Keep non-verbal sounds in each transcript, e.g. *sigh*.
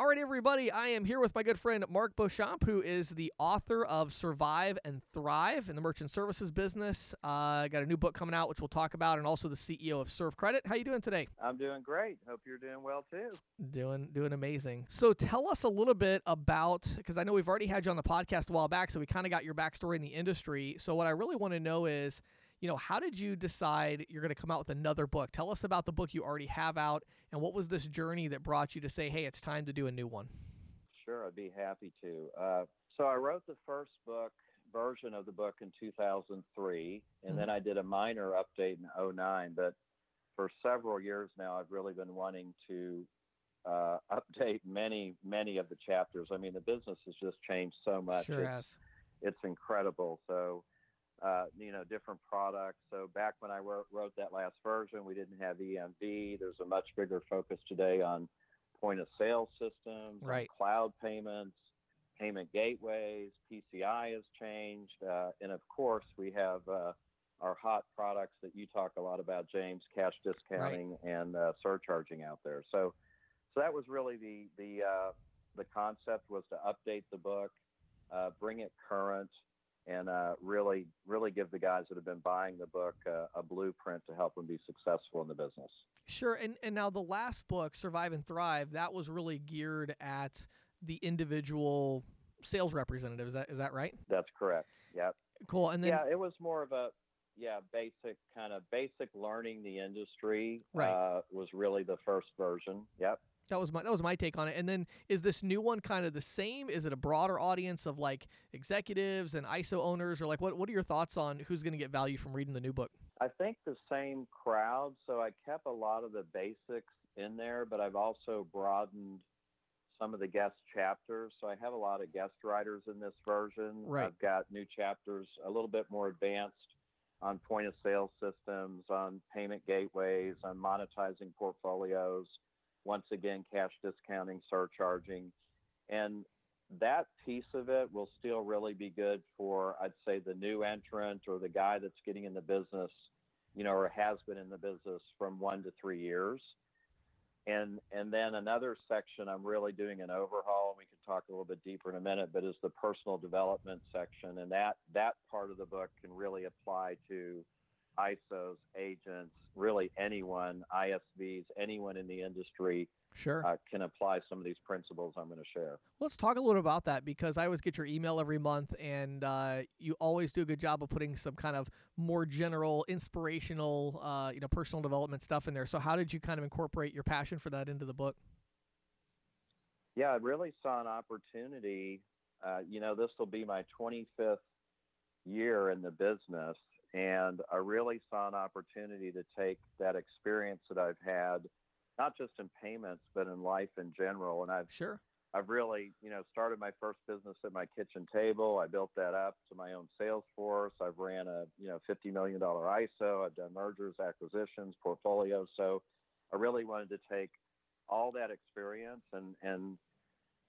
All right, everybody, I am here with my good friend Mark Beauchamp, who is the author of Survive and Thrive in the merchant services business. Uh, got a new book coming out, which we'll talk about, and also the CEO of Serve Credit. How you doing today? I'm doing great. Hope you're doing well too. Doing doing amazing. So tell us a little bit about because I know we've already had you on the podcast a while back, so we kind of got your backstory in the industry. So what I really want to know is you know, how did you decide you're going to come out with another book? Tell us about the book you already have out and what was this journey that brought you to say, hey, it's time to do a new one? Sure, I'd be happy to. Uh, so I wrote the first book version of the book in 2003, and mm-hmm. then I did a minor update in 09. But for several years now, I've really been wanting to uh, update many, many of the chapters. I mean, the business has just changed so much. Sure it's, has. It's incredible. So uh, you know, different products. So back when I wrote, wrote that last version, we didn't have EMV. There's a much bigger focus today on point of sale systems, right. cloud payments, payment gateways. PCI has changed, uh, and of course we have uh, our hot products that you talk a lot about, James, cash discounting right. and uh, surcharging out there. So, so that was really the the uh, the concept was to update the book, uh, bring it current and uh, really, really give the guys that have been buying the book uh, a blueprint to help them be successful in the business. Sure, and and now the last book, Survive and Thrive, that was really geared at the individual sales representative. Is that is that right? That's correct. Yep. Cool. And then yeah, it was more of a yeah basic kind of basic learning the industry. Right. Uh, was really the first version. Yep. That was my that was my take on it. And then is this new one kind of the same? Is it a broader audience of like executives and ISO owners, or like what what are your thoughts on who's going to get value from reading the new book? I think the same crowd. So I kept a lot of the basics in there, but I've also broadened some of the guest chapters. So I have a lot of guest writers in this version. Right. I've got new chapters a little bit more advanced on point of sale systems, on payment gateways, on monetizing portfolios once again, cash discounting, surcharging. And that piece of it will still really be good for, I'd say, the new entrant or the guy that's getting in the business, you know, or has been in the business from one to three years. And and then another section I'm really doing an overhaul, and we can talk a little bit deeper in a minute, but is the personal development section. And that that part of the book can really apply to ISOs, agents, really anyone, ISVs, anyone in the industry sure uh, can apply some of these principles I'm going to share. Let's talk a little about that because I always get your email every month, and uh, you always do a good job of putting some kind of more general, inspirational, uh, you know, personal development stuff in there. So, how did you kind of incorporate your passion for that into the book? Yeah, I really saw an opportunity. Uh, you know, this will be my 25th year in the business and I really saw an opportunity to take that experience that I've had, not just in payments, but in life in general. And I've sure I've really, you know, started my first business at my kitchen table. I built that up to my own sales force. I've ran a, you know, $50 million ISO. I've done mergers, acquisitions, portfolios. So I really wanted to take all that experience and, and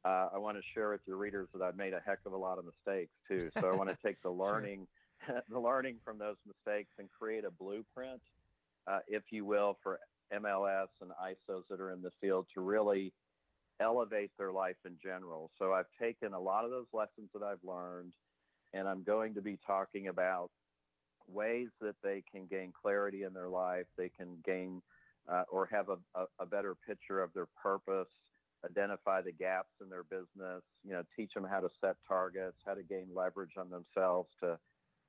uh, I want to share with your readers that I've made a heck of a lot of mistakes too. So I want to take the *laughs* learning *laughs* the learning from those mistakes and create a blueprint, uh, if you will, for MLS and ISOs that are in the field to really elevate their life in general. So I've taken a lot of those lessons that I've learned, and I'm going to be talking about ways that they can gain clarity in their life, they can gain uh, or have a, a, a better picture of their purpose, identify the gaps in their business, you know, teach them how to set targets, how to gain leverage on themselves to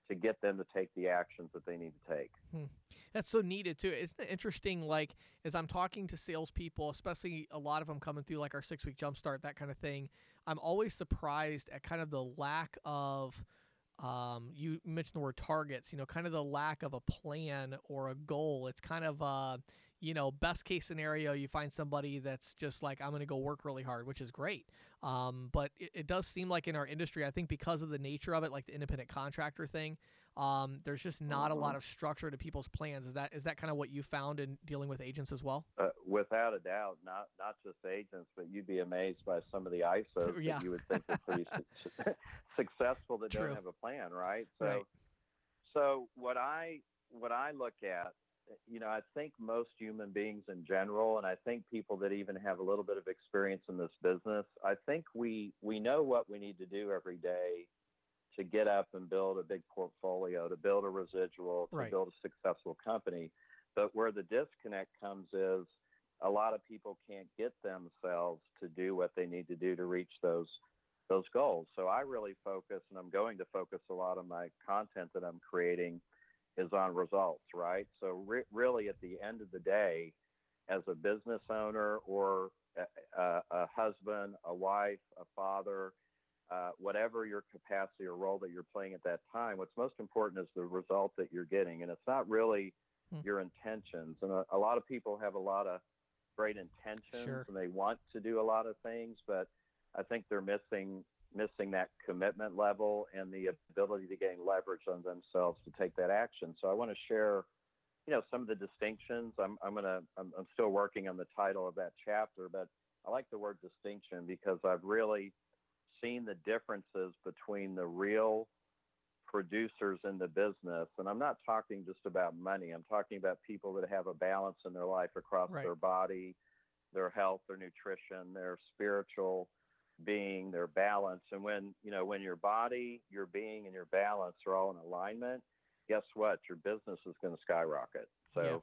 to get them to take the actions that they need to take. Hmm. That's so needed too. Isn't it interesting? Like as I'm talking to salespeople, especially a lot of them coming through like our six week jumpstart, that kind of thing. I'm always surprised at kind of the lack of. Um, you mentioned the word targets. You know, kind of the lack of a plan or a goal. It's kind of uh, you know, best case scenario, you find somebody that's just like, I'm going to go work really hard, which is great. Um, but it, it, does seem like in our industry, I think because of the nature of it, like the independent contractor thing, um, there's just not mm-hmm. a lot of structure to people's plans. Is that is that kind of what you found in dealing with agents as well? Uh, without a doubt, not not just agents, but you'd be amazed by some of the ISOs *laughs* yeah. that you would think are pretty su- *laughs* successful that True. don't have a plan, right? So, right. so what I what I look at you know, I think most human beings in general, and I think people that even have a little bit of experience in this business, I think we we know what we need to do every day to get up and build a big portfolio, to build a residual, to Right. build a successful company. But where the disconnect comes is a lot of people can't get themselves to do what they need to do to reach those those goals. So I really focus, and I'm going to focus a lot of my content that I'm creating is on results, right? So re- really, at the end of the day, as a business owner or a, a, a husband, a wife, a father, uh, whatever your capacity or role that you're playing at that time, what's most important is the result that you're getting, and it's not really Hmm. your intentions. And a, a lot of people have a lot of great intentions, Sure. and they want to do a lot of things, but I think they're missing missing that commitment level and the ability to gain leverage on themselves to take that action. So I want to share, you know, some of the distinctions. I'm I'm gonna I'm, I'm still working on the title of that chapter, but I like the word distinction because I've really seen the differences between the real producers in the business. And I'm not talking just about money. I'm talking about people that have a balance in their life across Right. their body, their health, their nutrition, their spiritual being, their balance. And when, you know, when your body, your being and your balance are all in alignment, guess what? Your business is going to skyrocket. So Yeah,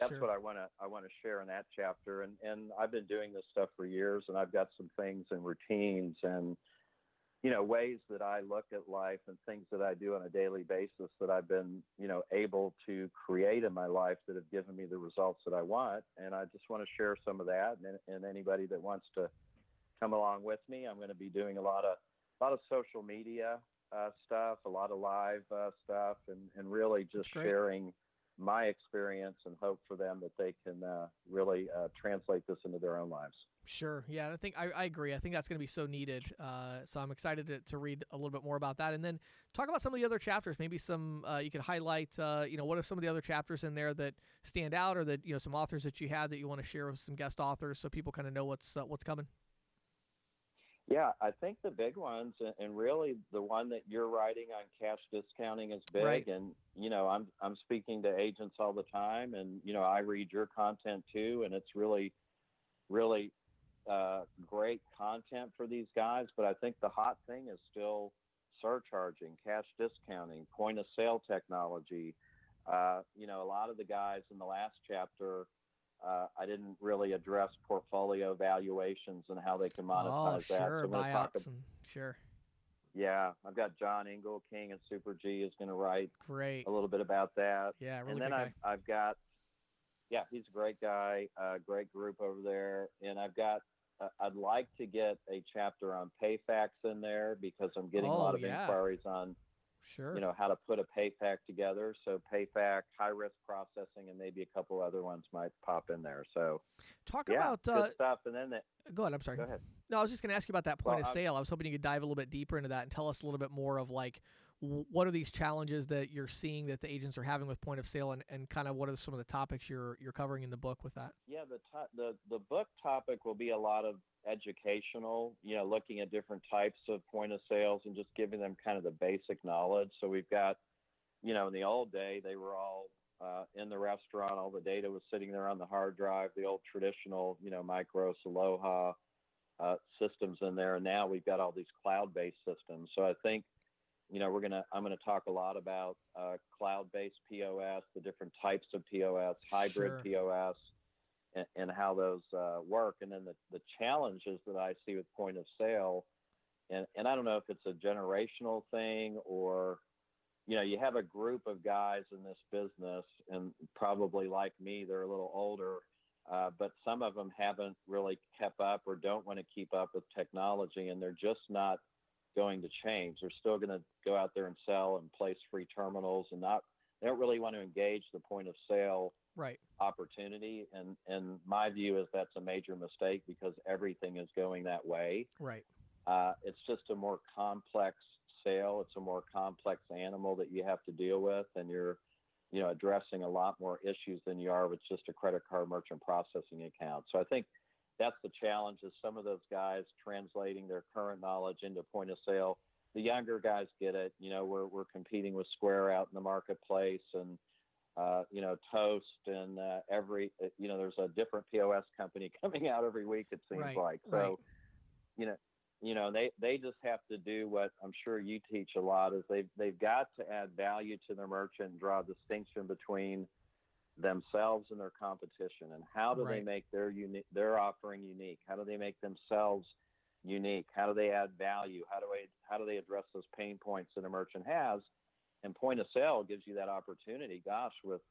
that's sure. what I want to I want to share in that chapter. And and I've been doing this stuff for years, and I've got some things and routines and you know ways that I look at life and things that I do on a daily basis that I've been you know able to create in my life that have given me the results that I want. And I just want to share some of that. And, and anybody that wants to come along with me, I'm going to be doing a lot of a lot of social media uh, stuff, a lot of live uh, stuff, and and really just sharing my experience and hope for them that they can uh, really uh, translate this into their own lives. Sure. Yeah, I think I, I agree. I think that's going to be so needed. Uh, so I'm excited to, to read a little bit more about that, and then talk about some of the other chapters. Maybe some uh, you could highlight. Uh, you know, what are some of the other chapters in there that stand out, or that you know some authors that you had that you want to share with some guest authors, so people kind of know what's uh, what's coming. Yeah, I think the big ones, and- really the one that you're writing on cash discounting is big. Right. And you know, I'm I'm speaking to agents all the time, and you know, I read your content too, and it's really, really uh, great content for these guys. But I think the hot thing is still surcharging, cash discounting, point of sale technology. Uh, you know, a lot of the guys in the last chapter. Uh, I didn't really address portfolio valuations and how they can monetize oh, that. sure, So talk buyouts and sure, yeah, I've got John Engel, King and Super G, is going to write great. a little bit about that. Yeah, really and good then guy. I've, I've got, yeah, he's a great guy, uh, great group over there. And I've got, uh, I'd like to get a chapter on PayFacs in there because I'm getting a Oh, lot of yeah. inquiries on, Sure. you know, how to put a PayFac together. So PayFac, high risk processing, and maybe a couple other ones might pop in there. So talk yeah, about. Uh, stuff. And then the, go ahead. I'm sorry. go ahead. No, I was just going to ask you about that point Well, of sale. I was hoping you could dive a little bit deeper into that and tell us a little bit more of like what are these challenges that you're seeing that the agents are having with point of sale, and, and kind of what are some of the topics you're you're covering in the book with that. Yeah, the to- the the book topic will be a lot of educational. You know, looking at different types of point of sales and just giving them kind of the basic knowledge. So we've got, you know, in the old day they were all uh, in the restaurant. All the data was sitting there on the hard drive. The old traditional, you know, Micros, Aloha uh, systems in there, and now we've got all these cloud-based systems. So I think. You know, we're gonna. I'm gonna talk a lot about uh, cloud-based POS, the different types of POS, hybrid Sure. POS, and, and how those uh, work. And then the, the challenges that I see with point of sale, and, and I don't know if it's a generational thing or, you know, you have a group of guys in this business, and probably like me, they're a little older, uh, but some of them haven't really kept up or don't want to keep up with technology, and they're just not going to change. They're still going to go out there and sell and place free terminals and not. They don't really want to engage the point of sale Right. opportunity and and my view is that's a major mistake because everything is going that way Right. uh, it's just a more complex sale it's a more complex animal that you have to deal with and you're you know addressing a lot more issues than you are with just a credit card merchant processing account so i think that's the challenge is some of those guys translating their current knowledge into point of sale the younger guys get it you know we're, we're competing with square out in the marketplace and uh, you know, Toast and uh, every, you know, there's a different POS company *laughs* coming out every week. It seems Right, like so. right. You know, you know, they they just have to do what I'm sure you teach a lot is they've they've got to add value to their merchant and draw a distinction between themselves and their competition and how do they make their unique their offering unique? How do they make themselves unique? How do they add value? How do they how do they address those pain points that a merchant has? And point of sale gives you that opportunity gosh with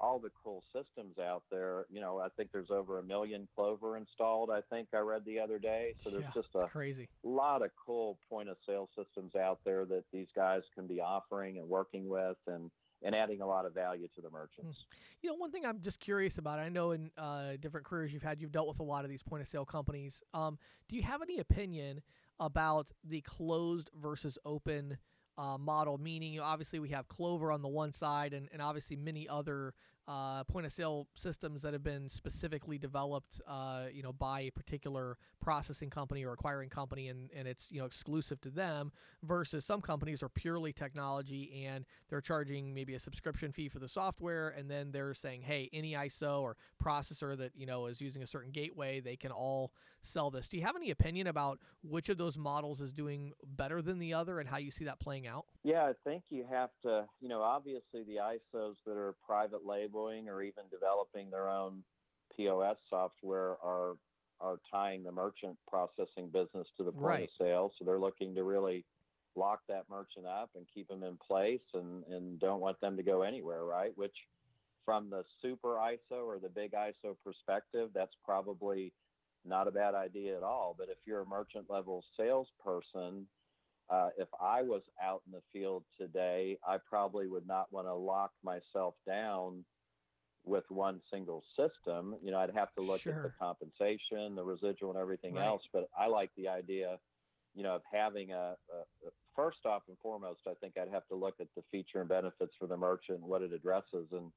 all the cool systems out there. You know i think there's over a million clover installed i think i read the other day. So there's yeah, just a crazy. lot of cool point of sale systems out there that these guys can be offering and working with and and adding a lot of value to the merchants. You know, one thing I'm just curious about. I know in uh, different careers you've had, you've dealt with a lot of these point of sale companies. Um, do you have any opinion about the closed versus open uh, model? Meaning, you know, obviously we have Clover on the one side, and, and obviously many other uh, point of sale systems that have been specifically developed, uh, you know, by a particular processing company or acquiring company, and, and it's you know exclusive to them. Versus some companies are purely technology and they're charging maybe a subscription fee for the software, and then they're saying, hey, any ISO or processor that you know is using a certain gateway, they can all sell this. Do you have any opinion about which of those models is doing better than the other, and how you see that playing out? Yeah, I think you have to, you know, obviously the ISOs that are private labeling or even developing their own POS software are are tying the merchant processing business to the point Right. of sale. So they're looking to really lock that merchant up and keep them in place and, and don't want them to go anywhere, right? Which from the super ISO or the big ISO perspective, that's probably not a bad idea at all. But if you're a merchant level salesperson, uh, if I was out in the field today, I probably would not want to lock myself down with one single system. You know, I'd have to look at the compensation, the residual, and everything Right. else. But I like the idea, you know, of having a, a, a first off and foremost, I think I'd have to look at the feature and benefits for the merchant and what it addresses. And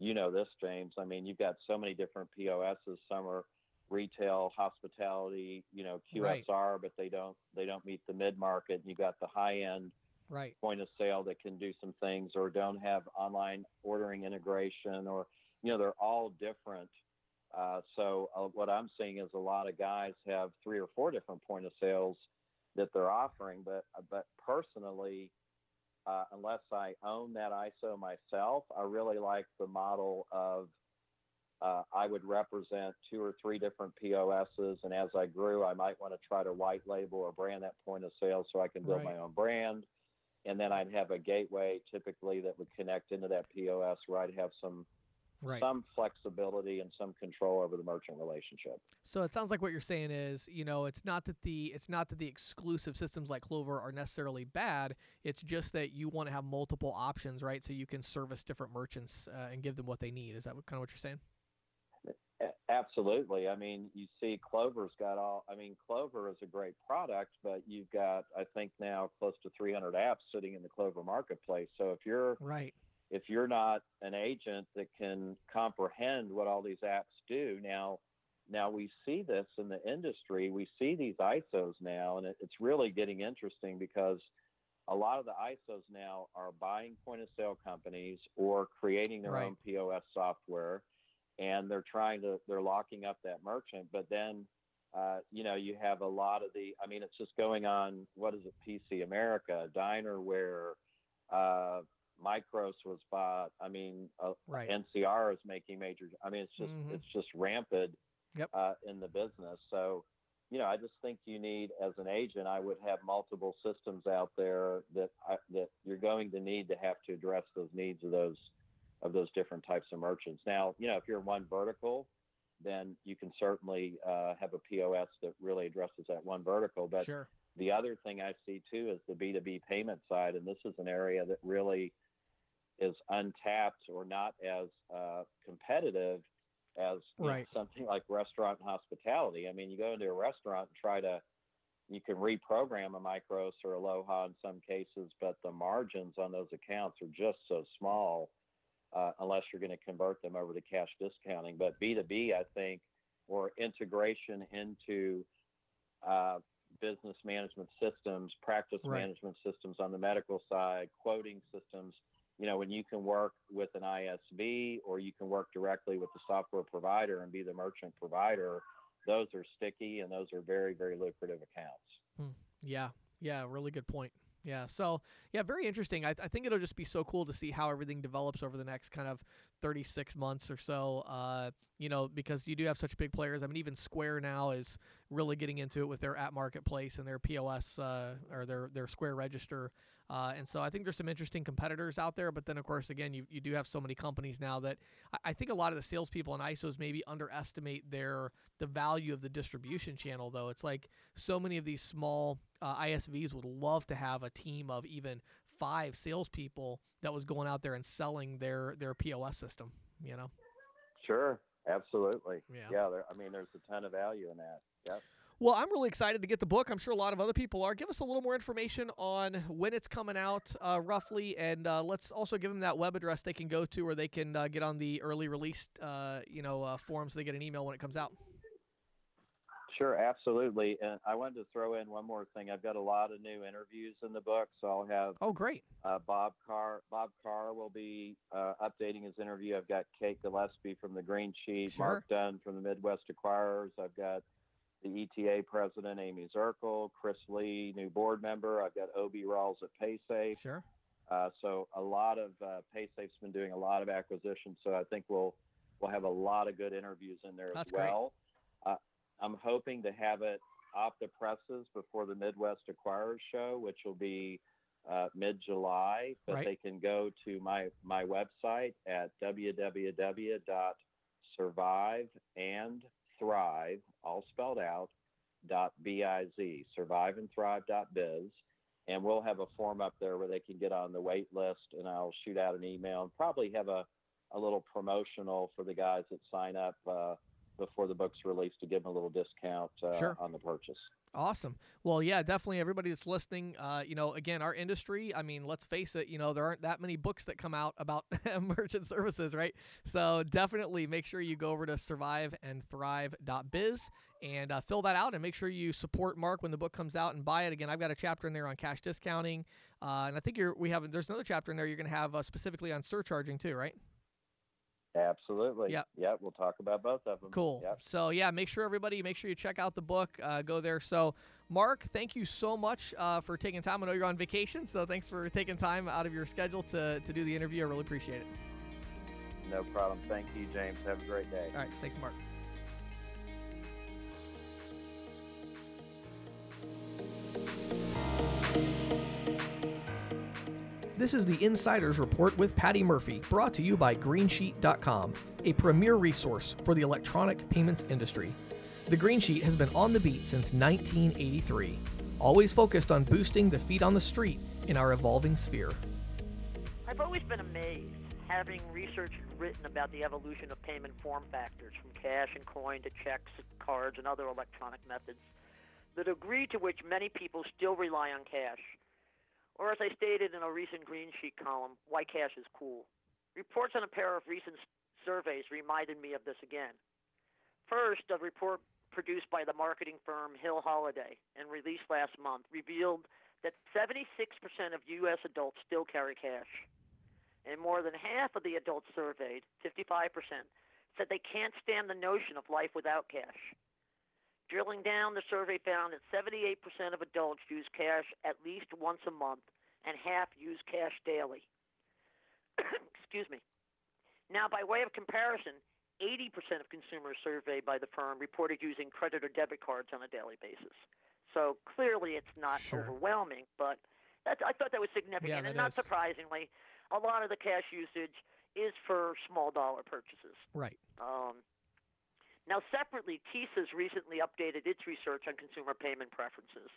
you know this, James. I mean, you've got so many different POSs. Some are retail, hospitality, you know, Right. QSR, but they don't they don't meet the mid market. You got the high end Right. point of sale that can do some things or don't have online ordering integration or you know they're all different uh, so uh, what i'm seeing is a lot of guys have three or four different point of sales that they're offering but but personally uh, unless i own that iso myself i really like the model of uh, I would represent two or three different POSs, and as I grew, I might want to try to white label or brand that point of sale so I can build Right. my own brand and then I'd have a gateway typically that would connect into that POS where I'd have some Right. some flexibility and some control over the merchant relationship. So it sounds like what you're saying is, you know, it's not that the it's not that the exclusive systems like Clover are necessarily bad. It's just that you want to have multiple options, right? So you can service different merchants uh, and give them what they need. Is that what, kind of what you're saying? Absolutely. I mean, you see Clover's got all I mean, Clover is a great product, but you've got I think now close to 300 apps sitting in the Clover marketplace. So if you're Right. if you're not an agent that can comprehend what all these apps do now now we see this in the industry we see these isos now and it, it's really getting interesting because a lot of the isos now are buying point of sale companies or creating their Right. own pos software and they're trying to they're locking up that merchant but then uh, you know you have a lot of the i mean it's just going on what is it pc america dinerware uh, Micros was bought. I mean, uh, Right. NCR is making major. I mean, it's just Mhm. it's just rampant Yep. uh, in the business. So, you know, I just think you need, as an agent, I would have multiple systems out there that I, that you're going to need to have to address those needs of those of those different types of merchants. Now, you know, if you're one vertical, then you can certainly uh, have a POS that really addresses that one vertical. But sure. the other thing I see too is the B2B payment side, and this is an area that really is untapped or not as uh, competitive as Right. something like restaurant and hospitality. I mean, you go into a restaurant and try to, you can reprogram a Micros or Aloha in some cases, but the margins on those accounts are just so small uh, unless you're going to convert them over to cash discounting. But B2B, I think, or integration into uh, business management systems, practice Right. management systems on the medical side, quoting systems. you know, when you can work with an ISV or you can work directly with the software provider and be the merchant provider, those are sticky and those are very, very lucrative accounts. Hmm. Yeah, yeah, really good point. Yeah. So yeah, very interesting. I, th- I think it'll just be so cool to see how everything develops over the next kind of 36 months or so. Uh, you know, because you do have such big players. I mean, even Square now is really getting into it with their app marketplace and their POS uh, or their their Square Register. Uh, and so I think there's some interesting competitors out there. But then, of course, again, you, you do have so many companies now that I, I think a lot of the salespeople and ISOs maybe underestimate their the value of the distribution channel. Though it's like so many of these small uh, ISVs would love to have a team of even five salespeople that was going out there and selling their their POS system. You know. Sure. Absolutely. Yeah. Yeah. There, I mean, there's a ton of value in that. Yep. Well, I'm really excited to get the book. I'm sure a lot of other people are. Give us a little more information on when it's coming out, uh, roughly, and uh, let's also give them that web address they can go to, where they can uh, get on the early release, uh, you know, uh, forums. So they get an email when it comes out. Sure, absolutely. And I wanted to throw in one more thing. I've got a lot of new interviews in the book, so I'll have Oh, great. uh, Bob Carr. Bob Carr will be uh, updating his interview. I've got Kate Gillespie from the Green Sheet, Sure. Mark Dunn from the Midwest Acquirers. I've got the ETA president, Amy Zirkle, Chris Lee, new board member. I've got Obi Rawls at PaySafe. Sure. Uh, so a lot of uh, PaySafe's been doing a lot of acquisitions. So I think we'll we'll have a lot of good interviews in there That's as well. Uh, I'm hoping to have it off the presses before the Midwest Acquirers Show, which will be uh, mid July. But Right. they can go to my my website at www.surviveandthrive, all spelled out, dot biz, survive and thrive dot biz. And we'll have a form up there where they can get on the wait list and I'll shoot out an email and probably have a, a little promotional for the guys that sign up uh, before the book's released to give them a little discount uh, Sure. on the purchase. Awesome. Well, yeah, definitely. Everybody that's listening, uh, you know, again, our industry. I mean, let's face it. You know, there aren't that many books that come out about *laughs* merchant services, right? So definitely make sure you go over to surviveandthrive.biz and uh, fill that out, and make sure you support Mark when the book comes out and buy it. Again, I've got a chapter in there on cash discounting, uh, and I think you're we have there's another chapter in there you're going to have uh, specifically on surcharging too, right? Absolutely. Yeah. Yeah. We'll talk about both of them. Cool. Yep. So yeah, make sure everybody make sure you check out the book. Uh, go there. So Mark, thank you so much uh, for taking time. I know you're on vacation, so thanks for taking time out of your schedule to to do the interview. I really appreciate it. No problem. Thank you, James. Have a great day. All right, thanks, Mark. This is the Insider's Report with Patti Murphy, brought to you by Greensheet.com, a premier resource for the electronic payments industry. The Greensheet has been on the beat since 1983, always focused on boosting the feet on the street in our evolving sphere. I've always been amazed, having researched and written about the evolution of payment form factors, from cash and coin to checks, cards, and other electronic methods, the degree to which many people still rely on cash. Or, as I stated in a recent Green Sheet column, why cash is cool. Reports on a pair of recent surveys reminded me of this again. First, a report produced by the marketing firm Hill Holliday and released last month revealed that 76% of U.S. adults still carry cash and more than half of the adults surveyed, 55%, said they can't stand the notion of life without cash. Drilling down, the survey found that 78% of adults use cash at least once a month, and half use cash daily. *coughs* Excuse me. Now, by way of comparison, 80% of consumers surveyed by the firm reported using credit or debit cards on a daily basis. So clearly, it's not Sure. overwhelming, but that's, I thought that was significant. Yeah, that and not is. surprisingly, a lot of the cash usage is for small dollar purchases. Right. Um, now, separately, TSYS's recently updated its research on consumer payment preferences.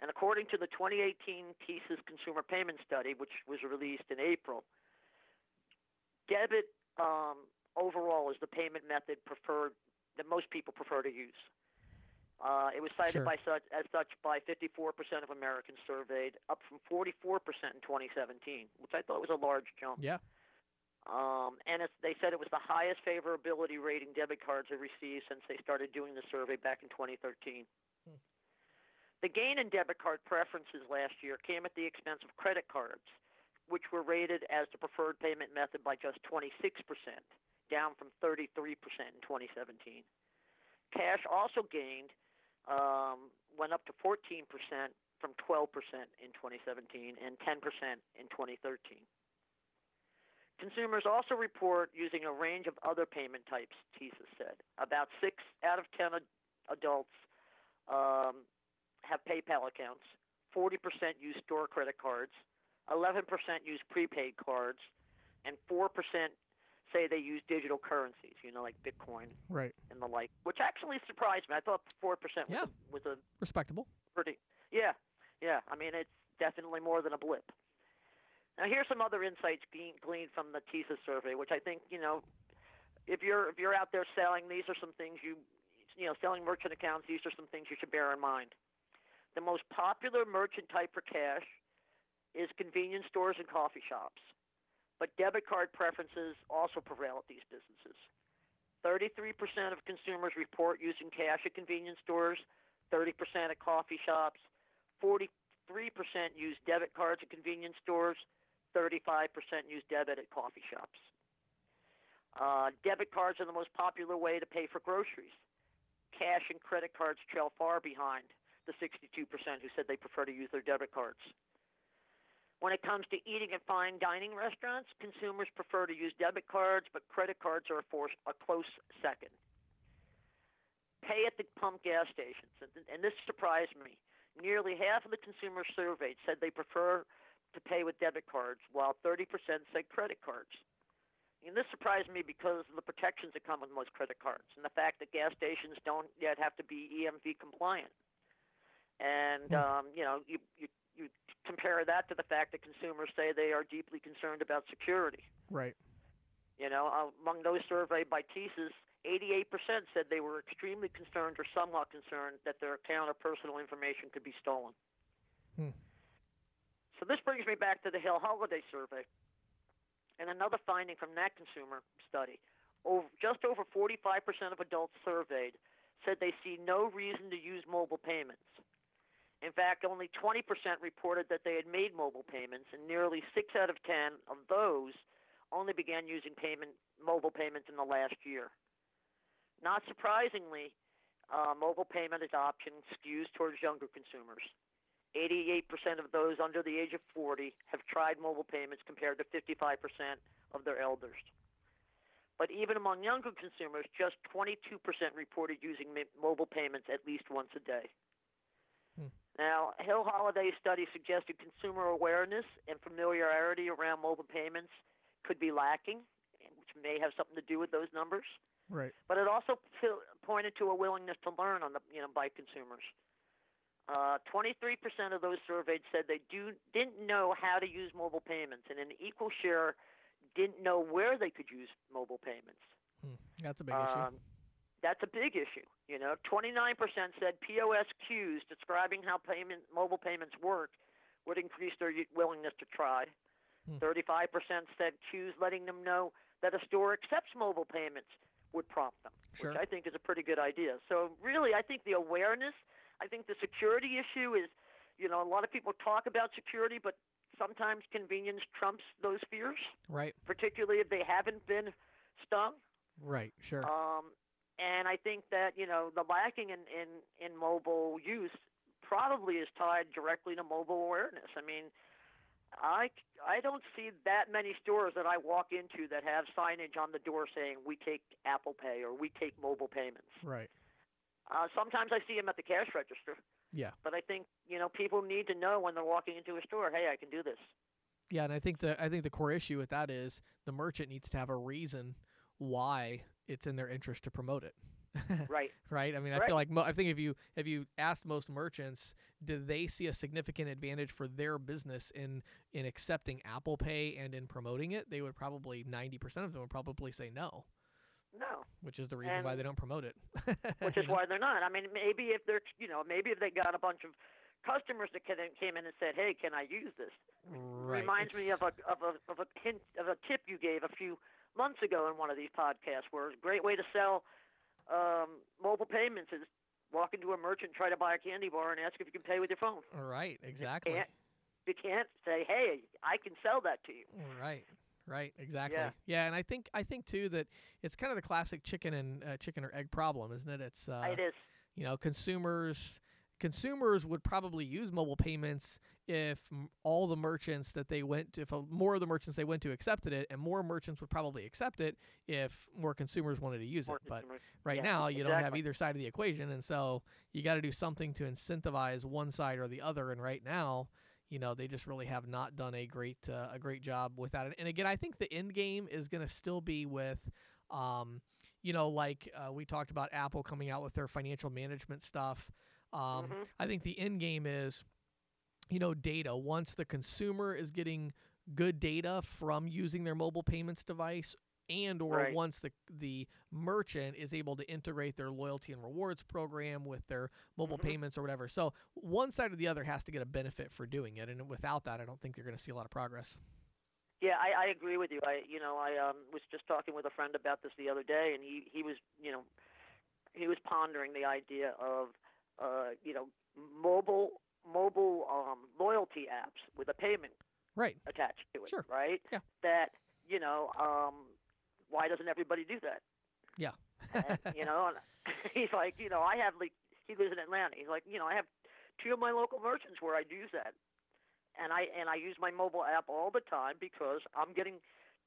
And according to the 2018 TSYS's consumer payment study, which was released in April, debit um, overall is the payment method preferred that most people prefer to use. Uh, it was cited Sure. by such, as such by 54% of Americans surveyed, up from 44% in 2017, which I thought was a large jump. Yeah. Um, and it's, they said it was the highest favorability rating debit cards have received since they started doing the survey back in 2013. Hmm. The gain in debit card preferences last year came at the expense of credit cards, which were rated as the preferred payment method by just 26%, down from 33% in 2017. Cash also gained, um, went up to 14% from 12% in 2017 and 10% in 2013. Consumers also report using a range of other payment types, TSYS said. About 6 out of 10 ad- adults um, have PayPal accounts, 40% use store credit cards, 11% use prepaid cards, and 4% say they use digital currencies, you know, like Bitcoin Right. and the like, which actually surprised me. I thought 4% was, Yeah. a, was a Respectable. pretty, yeah, yeah. I mean, it's definitely more than a blip. Now, here's some other insights gleaned from the TSYS survey, which I think, you know, if you're if you're out there selling, these are some things you, you know, selling merchant accounts. These are some things you should bear in mind. The most popular merchant type for cash is convenience stores and coffee shops, but debit card preferences also prevail at these businesses. 33% of consumers report using cash at convenience stores, 30% at coffee shops, 43% use debit cards at convenience stores, 35% use debit at coffee shops. Uh, debit cards are the most popular way to pay for groceries. Cash and credit cards trail far behind the 62% who said they prefer to use their debit cards. When it comes to eating at fine dining restaurants, consumers prefer to use debit cards, but credit cards are a, a close second. Pay at the pump gas stations, and this surprised me. Nearly half of the consumers surveyed said they prefer to pay with debit cards, while 30% said credit cards. And this surprised me because of the protections that come with most credit cards and the fact that gas stations don't yet have to be EMV compliant. And Hmm. um, you know, you, you you compare that to the fact that consumers say they are deeply concerned about security. Right. You know, uh, among those surveyed by TSYS, 88% said they were extremely concerned or somewhat concerned that their account or personal information could be stolen. Hmm. So this brings me back to the Hill Holliday survey. And another finding from that consumer study, over, just over 45% of adults surveyed said they see no reason to use mobile payments. In fact, only 20% reported that they had made mobile payments, and nearly 6 out of 10 of those only began using payment mobile payments in the last year. Not surprisingly, uh, mobile payment adoption skews towards younger consumers. 88% of those under the age of 40 have tried mobile payments compared to 55% of their elders. But even among younger consumers, just 22% reported using mobile payments at least once a day. Hmm. Now, Hill Holliday's study suggested consumer awareness and familiarity around mobile payments could be lacking, which may have something to do with those numbers. Right. But it also p- pointed to a willingness to learn on the you know by consumers. Uh, 23% of those surveyed said they do didn't know how to use mobile payments, and an equal share didn't know where they could use mobile payments. Hmm. That's a big issue. Um, that's a big issue. You know, 29% said POS cues describing how payment mobile payments work would increase their willingness to try. Hmm. 35% said cues letting them know that a store accepts mobile payments would prompt them, Sure. which I think is a pretty good idea. So really, I think the awareness, I think the security issue is, you know, a lot of people talk about security, but sometimes convenience trumps those fears, Right. particularly if they haven't been stung. Right. Sure. Um, and I think that you know the lacking in, in, in mobile use probably is tied directly to mobile awareness. I mean, I I don't see that many stores that I walk into that have signage on the door saying we take Apple Pay or we take mobile payments. right. Uh, sometimes I see them at the cash register, Yeah. but I think you know people need to know when they're walking into a store, hey, I can do this. Yeah, and I think the I think the core issue with that is the merchant needs to have a reason why it's in their interest to promote it. *laughs* Right. right? I mean, I Right. feel like mo- I think if you if you asked most merchants, do they see a significant advantage for their business in in accepting Apple Pay and in promoting it? They would probably ninety percent of them would probably say no, No. which is the reason why they don't promote it. *laughs* which is why they're not. I mean, maybe if they're, you know, maybe if they got a bunch of customers that came in, and said, "Hey, can I use this?" right. Reminds me of a of a of a hint of a tip you gave a few months ago in one of these podcasts, where a great way to sell um, mobile payments is walk into a merchant, try to buy a candy bar, and ask if you can pay with your phone. right. Exactly. And, you can't say, "Hey, I can sell that to you." Right. Right. Exactly. Yeah. Yeah. and I think I think too that it's kind of the classic chicken and uh, chicken or egg problem, isn't it? It's uh, it is. you know consumers consumers would probably use mobile payments if all the merchants that they went to if uh, more of the merchants they went to accepted it and more merchants would probably accept it if more consumers wanted to use More it but right Yeah, now you don't have either side of the equation and so you got to do something to incentivize one side or the other and right now you know they just really have not done a great uh, a great job without it. And again i think the end game is going to still be with um, you know like uh, we talked about apple coming out with their financial management stuff. Um, Mhm. i think the end game is you know data. Once the consumer is getting good data from using their mobile payments device and or Right. once the the merchant is able to integrate their loyalty and rewards program with their mobile Mhm. payments or whatever. So one side or the other has to get a benefit for doing it and without that I don't think you're going to see a lot of progress. Yeah, I, I agree with you. I, you know, I um, was just talking with a friend about this the other day, and he he was, you know, he was pondering the idea of, uh, you know, mobile mobile um, loyalty apps with a payment Right. attached to it, Sure. right? Yeah. That you know, um, why doesn't everybody do that? Yeah. and, you know, and *laughs* he's like, you know, I have like he lives in Atlanta. He's like, you know, I have two of my local merchants where I use that, and I and I use my mobile app all the time because I'm getting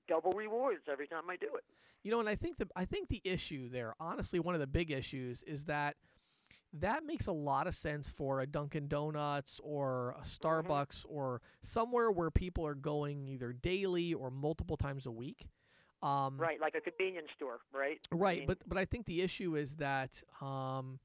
double rewards every time I do it. You know, and I think the I think the issue there, honestly, one of the big issues is that that makes a lot of sense for a Dunkin' Donuts or a mm-hmm. Starbucks or somewhere where people are going either daily or multiple times a week. Um, Right, like a convenience store, right? I Right, mean, but but I think the issue is that um,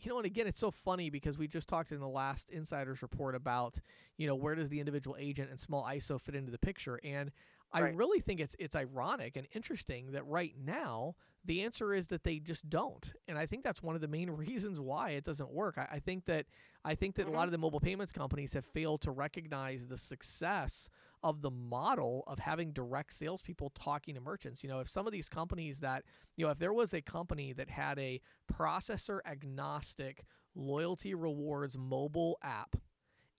you know, and again, it's so funny because we just talked in the last insiders report about you know where does the individual agent and small ISO fit into the picture, and I Right. really think it's it's ironic and interesting that right now the answer is that they just don't, and I think that's one of the main *laughs* reasons why it doesn't work. I, I think that I think that a lot Mhm. of the mobile payments companies have failed to recognize the success of the model of having direct salespeople talking to merchants. You know, if some of these companies that, you know, if there was a company that had a processor agnostic loyalty rewards mobile app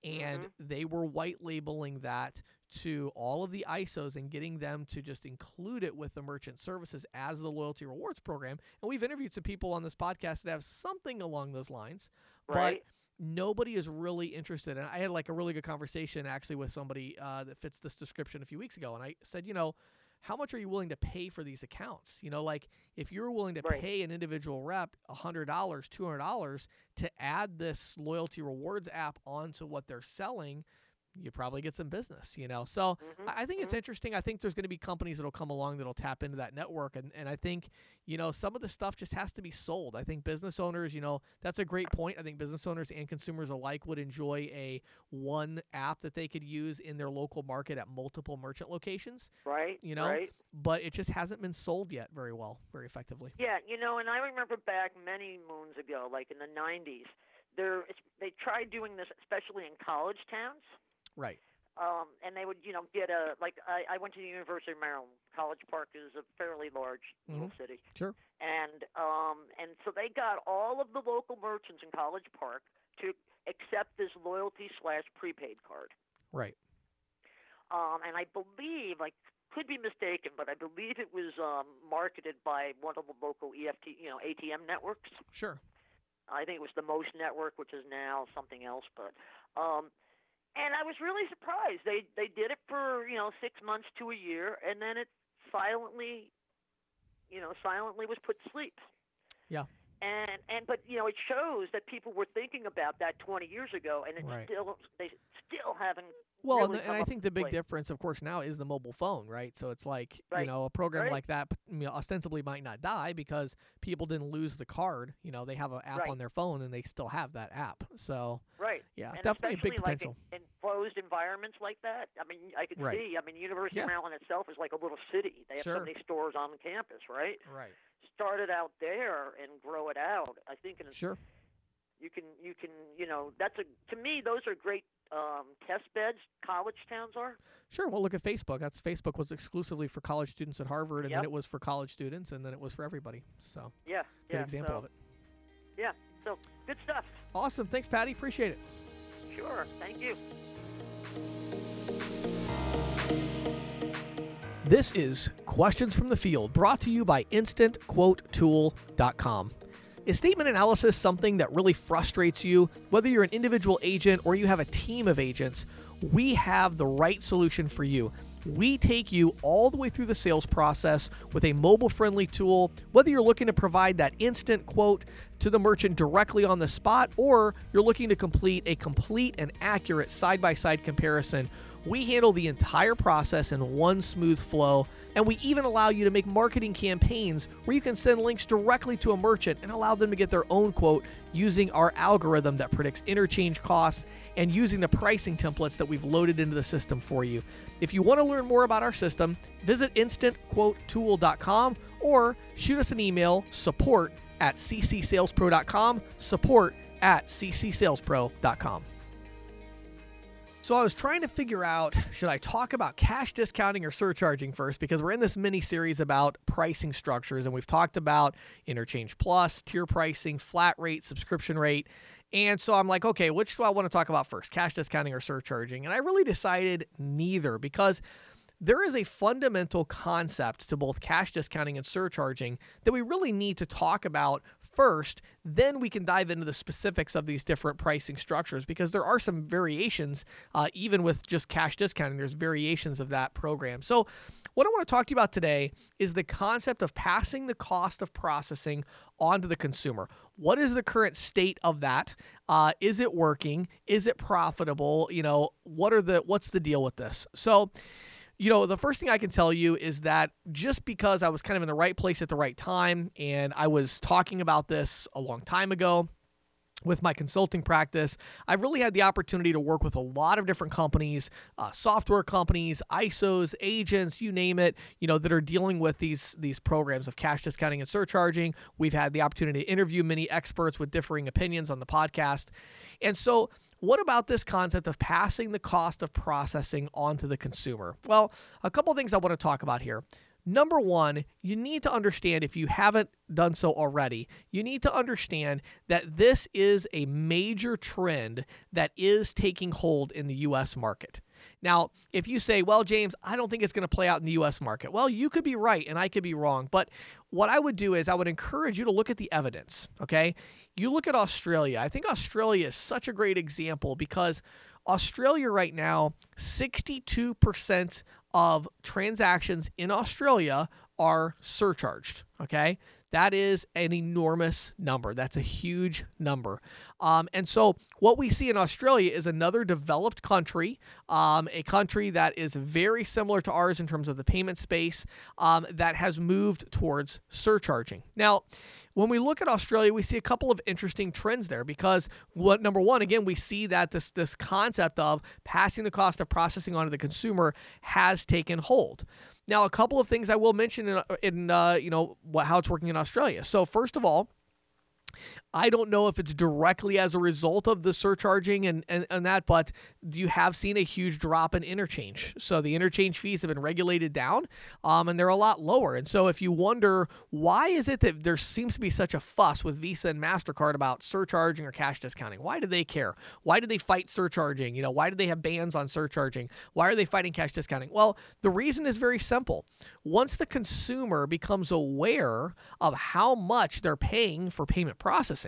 and they were white labeling that to all of the ISOs and getting them to just include it with the merchant services as the loyalty rewards program. And we've interviewed some people on this podcast that have something along those lines right. but nobody is really interested. And I had like a really good conversation actually with somebody uh, that fits this description a few weeks ago, and I said, you know, how much are you willing to pay for these accounts? You know, like if you're willing to Right. pay an individual rep hundred dollars, two hundred dollars to add this loyalty rewards app onto what they're selling. You probably get some business, you know. So Mhm, I think it's mhm. interesting. I think there's going to be companies that'll come along that'll tap into that network, and, and I think you know some of the stuff just has to be sold. I think business owners, you know, that's a great point. I think business owners and consumers alike would enjoy a one app that they could use in their local market at multiple merchant locations, right. you know? right. but it just hasn't been sold yet very well, very effectively. Yeah, you know, and I remember back many moons ago, like in the '90s, there they tried doing this, especially in college towns. Right. um, and they would, you know, get a like. I, I went to the University of Maryland. College Park is a fairly large little city, Sure. and um, and so they got all of the local merchants in College Park to accept this loyalty slash prepaid card. Right. Um, and I believe, I could be mistaken, but I believe it was um, marketed by one of the local EFT, you know, ATM networks. Sure. I think it was the Most Network, which is now something else. But um, and I was really surprised. They they did it for you know six months to a year, and then it silently, you know, silently was put to sleep. Yeah. And and but you know it shows that people were thinking about that 20 years ago, and it's Right. still they still haven't. Well, really and, and I think the big plate. difference, of course, now is the mobile phone, right? So it's like you know a program Right. like that, you know, ostensibly might not die because people didn't lose the card. You know, they have an app Right. on their phone and they still have that app. So Right. yeah, and definitely a big potential. like in, closed environments like that. I mean, I could Right. see. I mean, University Yeah. of Maryland itself is like a little city. They have Sure. so many stores on campus, right? right. Start it out there and grow it out. I think in a, Sure. you can you can you know that's a to me those are great um, test beds. College towns are. Sure. Well, look at Facebook. That's Facebook was exclusively for college students at Harvard, and then it was for college students, and then it was for everybody. So Yeah. good yeah. example so, of it. Yeah. So good stuff. Awesome. Thanks, Patti. Appreciate it. Sure. Thank you. This is Questions from the Field, brought to you by InstantQuoteTool.com. Is statement analysis something that really frustrates you? Whether you're an individual agent or you have a team of agents, we have the right solution for you. We take you all the way through the sales process with a mobile friendly tool, whether you're looking to provide that instant quote to the merchant directly on the spot or you're looking to complete a complete and accurate side by side comparison we handle the entire process in one smooth flow, and we even allow you to make marketing campaigns where you can send links directly to a merchant and allow them to get their own quote using our algorithm that predicts interchange costs and using the pricing templates that we've loaded into the system for you. If you want to learn more about our system, visit instantquotetool.com or shoot us an email support at ccsalespro.com, support at ccsalespro.com. So I was trying to figure out should I talk about cash discounting or surcharging first because we're in this mini series about pricing structures and we've talked about interchange plus, tier pricing, flat rate, subscription rate. And so I'm like, okay, which do I want to talk about first, cash discounting or surcharging? And I really decided neither because there is a fundamental concept to both cash discounting and surcharging that we really need to talk about first, then we can dive into the specifics of these different pricing structures because there are some variations, uh, even with just cash discounting, there's variations of that program. So, what I want to talk to you about today is the concept of passing the cost of processing onto the consumer. What is the current state of that? Uh, is it working? Is it profitable? You know, what are the what's the deal with this? So, you know, the first thing I can tell you is that just because I was kind of in the right place at the right time, and I was talking about this a long time ago, with my consulting practice, I've really had the opportunity to work with a lot of different companies, uh, software companies, ISOs, agents, you name it, you know, that are dealing with these these programs of cash discounting and surcharging. We've had the opportunity to interview many experts with differing opinions on the podcast. And so what about this concept of passing the cost of processing onto the consumer? Well, a couple things I want to talk about here. Number one, you need to understand if you haven't done so already, you need to understand that this is a major trend that is taking hold in the US market. Now, if you say, well, James, I don't think it's going to play out in the US market, well, you could be right and I could be wrong. But what I would do is I would encourage you to look at the evidence, okay? You look at Australia. I think Australia is such a great example because Australia right now, 62% of transactions in Australia are surcharged, okay? That is an enormous number. That's a huge number. Um, and so, what we see in Australia is another developed country, um, a country that is very similar to ours in terms of the payment space, um, that has moved towards surcharging. Now, when we look at Australia, we see a couple of interesting trends there because what number one, again, we see that this this concept of passing the cost of processing onto the consumer has taken hold. Now, a couple of things I will mention in, in uh, you know how it's working in Australia. So first of all, I don't know if it's directly as a result of the surcharging and, and, and that, but you have seen a huge drop in interchange. So the interchange fees have been regulated down um, and they're a lot lower. And so if you wonder why is it that there seems to be such a fuss with Visa and MasterCard about surcharging or cash discounting? Why do they care? Why do they fight surcharging? You know, why do they have bans on surcharging? Why are they fighting cash discounting? Well, the reason is very simple. Once the consumer becomes aware of how much they're paying for payment processing,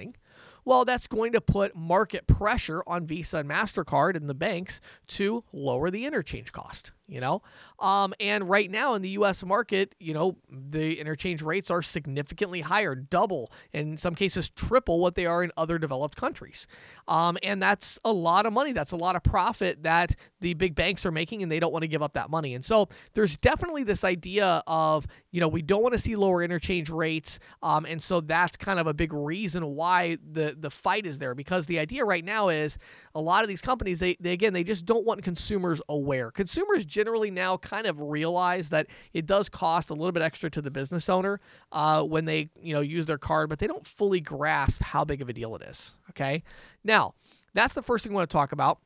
well, that's going to put market pressure on Visa and MasterCard and the banks to lower the interchange cost you know? Um, and right now in the us market you know the interchange rates are significantly higher double in some cases triple what they are in other developed countries. Um, and that's a lot of money. That's a lot of profit that the big banks are making and they don't want to give up that money. And so there's definitely this idea of you know we don't want to see lower interchange rates um, and so that's kind of a big reason why the the fight is there. Because the idea right now is a lot of these companies they, they again they just don't want consumers aware. Consumers generally now kind of realize that it does cost a little bit extra to the business owner uh, when they you know use their card, but they don't fully grasp how big of a deal it is. Okay, now that's the first thing I want to talk about.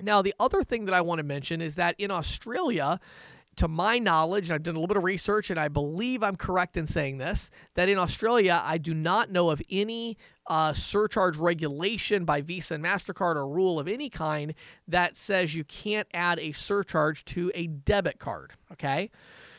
Now, the other thing that I want to mention is that in Australia, to my knowledge, I've done a little bit of research and I believe I'm correct in saying this, that in Australia, I do not know of any uh, surcharge regulation by Visa and MasterCard or rule of any kind that says you can't add a surcharge to a debit card. Okay.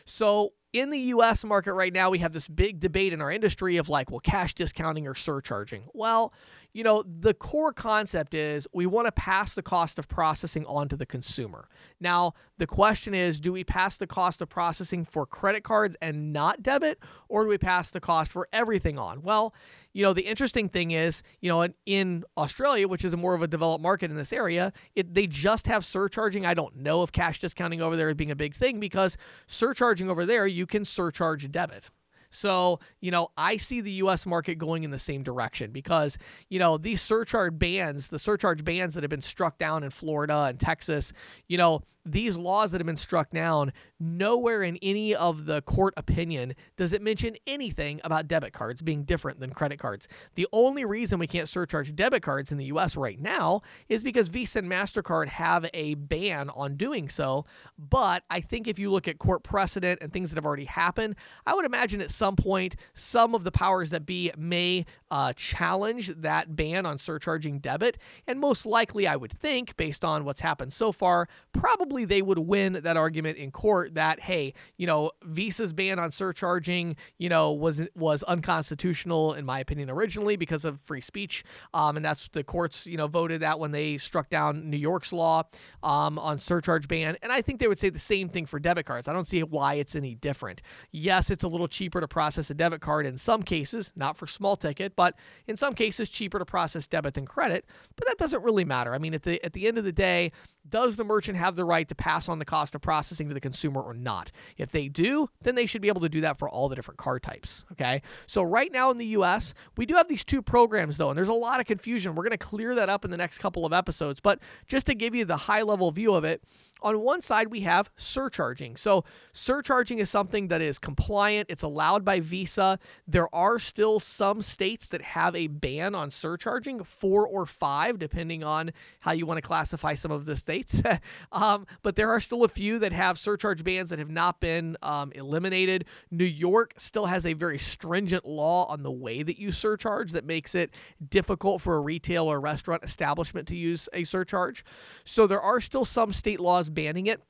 So in the US market right now, we have this big debate in our industry of like, well, cash discounting or surcharging. Well, you know, the core concept is we want to pass the cost of processing on to the consumer. Now, the question is do we pass the cost of processing for credit cards and not debit, or do we pass the cost for everything on? Well, you know, the interesting thing is, you know, in, in Australia, which is more of a developed market in this area, it, they just have surcharging. I don't know if cash discounting over there is being a big thing because surcharging over there, you can surcharge debit. So, you know, I see the US market going in the same direction because, you know, these surcharge bans, the surcharge bans that have been struck down in Florida and Texas, you know, these laws that have been struck down, nowhere in any of the court opinion does it mention anything about debit cards being different than credit cards. The only reason we can't surcharge debit cards in the US right now is because Visa and MasterCard have a ban on doing so. But I think if you look at court precedent and things that have already happened, I would imagine at some point some of the powers that be may uh, challenge that ban on surcharging debit. And most likely, I would think, based on what's happened so far, probably they would win that argument in court that, hey, you know, Visa's ban on surcharging, you know, was was unconstitutional in my opinion originally because of free speech. Um, and that's the courts, you know, voted that when they struck down New York's law um, on surcharge ban. And I think they would say the same thing for debit cards. I don't see why it's any different. Yes, it's a little cheaper to process a debit card in some cases, not for small ticket, but in some cases cheaper to process debit than credit. But that doesn't really matter. I mean, at the at the end of the day, does the merchant have the right to pass on the cost of processing to the consumer or not? If they do, then they should be able to do that for all the different car types. Okay. So right now in the US, we do have these two programs though, and there's a lot of confusion. We're going to clear that up in the next couple of episodes. But just to give you the high level view of it, on one side, we have surcharging. So, surcharging is something that is compliant, it's allowed by Visa. There are still some states that have a ban on surcharging, four or five, depending on how you want to classify some of the states. *laughs* um, but there are still a few that have surcharge bans that have not been um, eliminated. New York still has a very stringent law on the way that you surcharge that makes it difficult for a retail or restaurant establishment to use a surcharge. So, there are still some state laws banning it.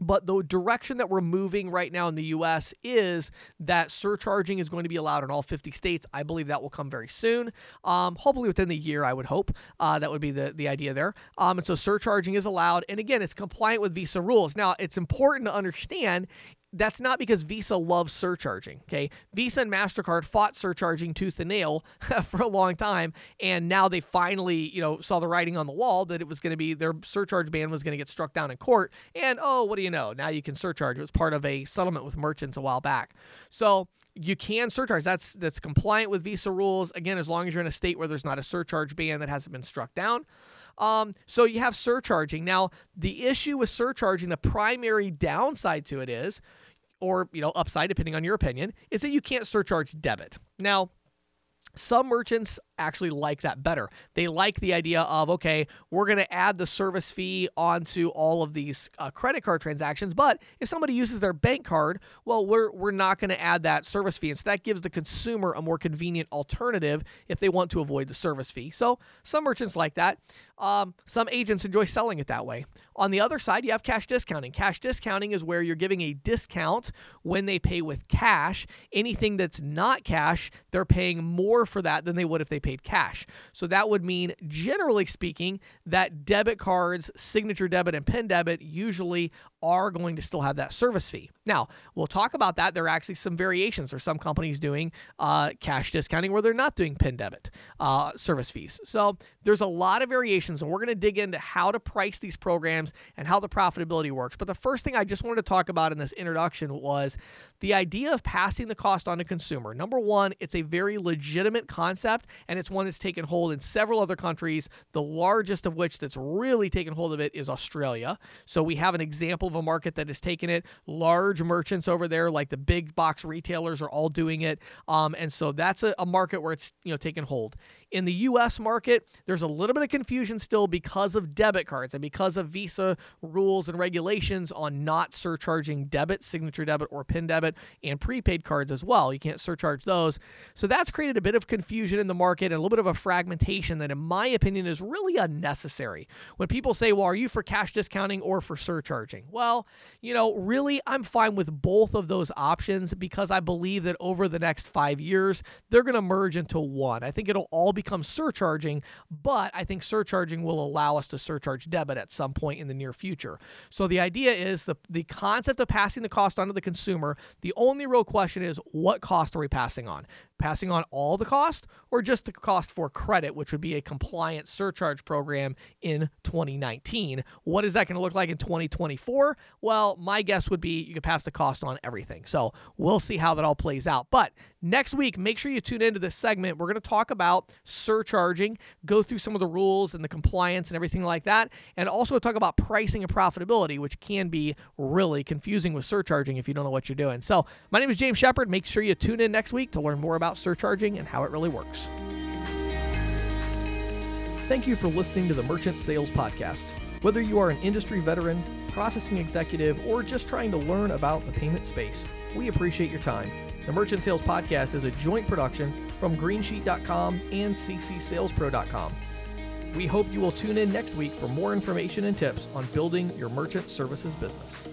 But the direction that we're moving right now in the US is that surcharging is going to be allowed in all 50 states. I believe that will come very soon. Um, hopefully within the year, I would hope. Uh, that would be the, the idea there. Um, and so surcharging is allowed. And again, it's compliant with Visa rules. Now, it's important to understand that's not because Visa loves surcharging. Okay, Visa and Mastercard fought surcharging tooth and nail *laughs* for a long time, and now they finally, you know, saw the writing on the wall that it was going to be their surcharge ban was going to get struck down in court. And oh, what do you know? Now you can surcharge. It was part of a settlement with merchants a while back. So you can surcharge. That's that's compliant with Visa rules. Again, as long as you're in a state where there's not a surcharge ban that hasn't been struck down. Um, so you have surcharging. Now, the issue with surcharging, the primary downside to it is, or you know, upside, depending on your opinion, is that you can't surcharge debit. Now, some merchants actually like that better. They like the idea of, okay, we're going to add the service fee onto all of these uh, credit card transactions. But if somebody uses their bank card, well, we're, we're not going to add that service fee. And so that gives the consumer a more convenient alternative if they want to avoid the service fee. So some merchants like that. Um, some agents enjoy selling it that way. On the other side, you have cash discounting. Cash discounting is where you're giving a discount when they pay with cash. Anything that's not cash, they're paying more for that than they would if they paid cash. So that would mean, generally speaking, that debit cards, signature debit, and PIN debit usually are going to still have that service fee. Now, we'll talk about that. There are actually some variations. There's some companies doing uh, cash discounting where they're not doing PIN debit uh, service fees. So there's a lot of variations, and we're going to dig into how to price these programs and how the profitability works. But the first thing I just wanted to talk about in this introduction was the idea of passing the cost on to consumer. Number one, it's a very legitimate concept, and it's one that's taken hold in several other countries, the largest of which that's really taken hold of it is Australia. So we have an example of a market that has taken it. Large merchants over there, like the big box retailers, are all doing it. Um, and so that's a, a market where it's you know taking hold. In the US market, there's a little bit of confusion still because of debit cards and because of Visa rules and regulations on not surcharging debit, signature debit, or PIN debit, and prepaid cards as well. You can't surcharge those. So that's created a bit of confusion in the market and a little bit of a fragmentation that, in my opinion, is really unnecessary. When people say, well, are you for cash discounting or for surcharging? Well, you know, really, I'm fine with both of those options because I believe that over the next five years, they're going to merge into one. I think it'll all become surcharging, but I think surcharging will allow us to surcharge debit at some point in the near future. So the idea is the, the concept of passing the cost on to the consumer. The only real question is what cost are we passing on? passing on all the cost or just the cost for credit, which would be a compliant surcharge program in 2019. What is that going to look like in 2024? Well, my guess would be you could pass the cost on everything. So we'll see how that all plays out. But next week, make sure you tune into this segment. We're going to talk about surcharging, go through some of the rules and the compliance and everything like that, and also talk about pricing and profitability, which can be really confusing with surcharging if you don't know what you're doing. So my name is James Shepherd. Make sure you tune in next week to learn more about about surcharging and how it really works. Thank you for listening to the Merchant Sales Podcast. Whether you are an industry veteran, processing executive, or just trying to learn about the payment space, we appreciate your time. The Merchant Sales Podcast is a joint production from Greensheet.com and CCSalesPro.com. We hope you will tune in next week for more information and tips on building your merchant services business.